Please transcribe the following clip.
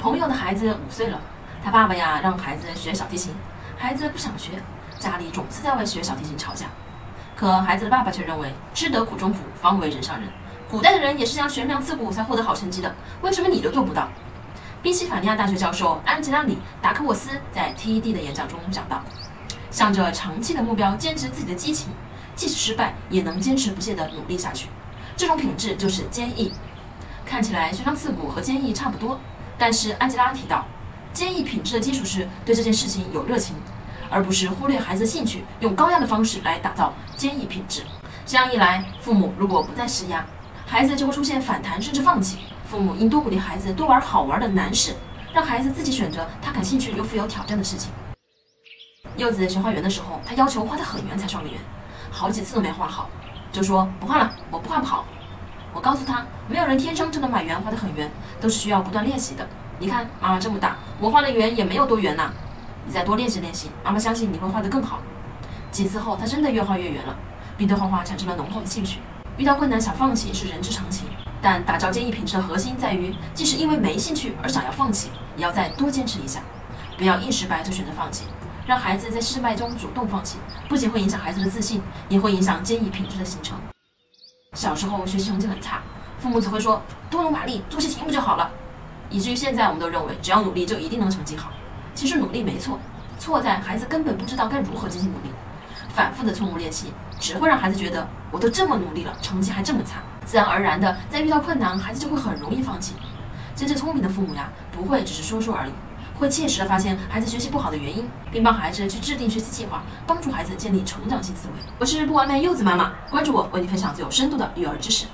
朋友的孩子五岁了，他爸爸呀让孩子学小提琴，孩子不想学，家里总是在为学小提琴吵架。可孩子的爸爸却认为，吃得苦中苦，方为人上人。古代的人也是这样悬梁刺股才获得好成绩的，为什么你都做不到？宾夕法尼亚大学教授安吉拉里达克沃斯在 TED 的演讲中讲到，向着长期的目标坚持自己的激情，即使失败也能坚持不懈地努力下去，这种品质就是坚毅。看起来悬梁刺股和坚毅差不多。但是安吉拉提到，坚毅品质的基础是对这件事情有热情，而不是忽略孩子的兴趣，用高压的方式来打造坚毅品质。这样一来，父母如果不再施压，孩子就会出现反弹甚至放弃。父母应多鼓励孩子多玩好玩的难事，让孩子自己选择他感兴趣又富有挑战的事情。柚子学画圆的时候，他要求画得很圆才算个圆，好几次都没画好，就说不画了，我不画不好。我告诉他，没有人天生就能把圆画得很圆，都是需要不断练习的。你看，妈妈这么大，我画的圆也没有多圆呐。你再多练习练习，妈妈相信你会画得更好。几次后，他真的越画越圆了，并对画画产生了浓厚的兴趣。遇到困难想放弃是人之常情，但打造坚毅品质的核心在于，即使因为没兴趣而想要放弃，也要再多坚持一下，不要一失败就选择放弃。让孩子在失败中主动放弃，不仅会影响孩子的自信，也会影响坚毅品质的形成。小时候学习成绩很差，父母只会说多努把力，做些题目就好了，以至于现在我们都认为只要努力就一定能成绩好。其实努力没错，错在孩子根本不知道该如何进行努力。反复的错误练习只会让孩子觉得我都这么努力了，成绩还这么差，自然而然的在遇到困难，孩子就会很容易放弃。真正聪明的父母呀，不会只是说说而已。会切实的发现孩子学习不好的原因，并帮孩子去制定学习计划，帮助孩子建立成长性思维。我是不完美柚子妈妈，关注我，为你分享最有深度的育儿知识。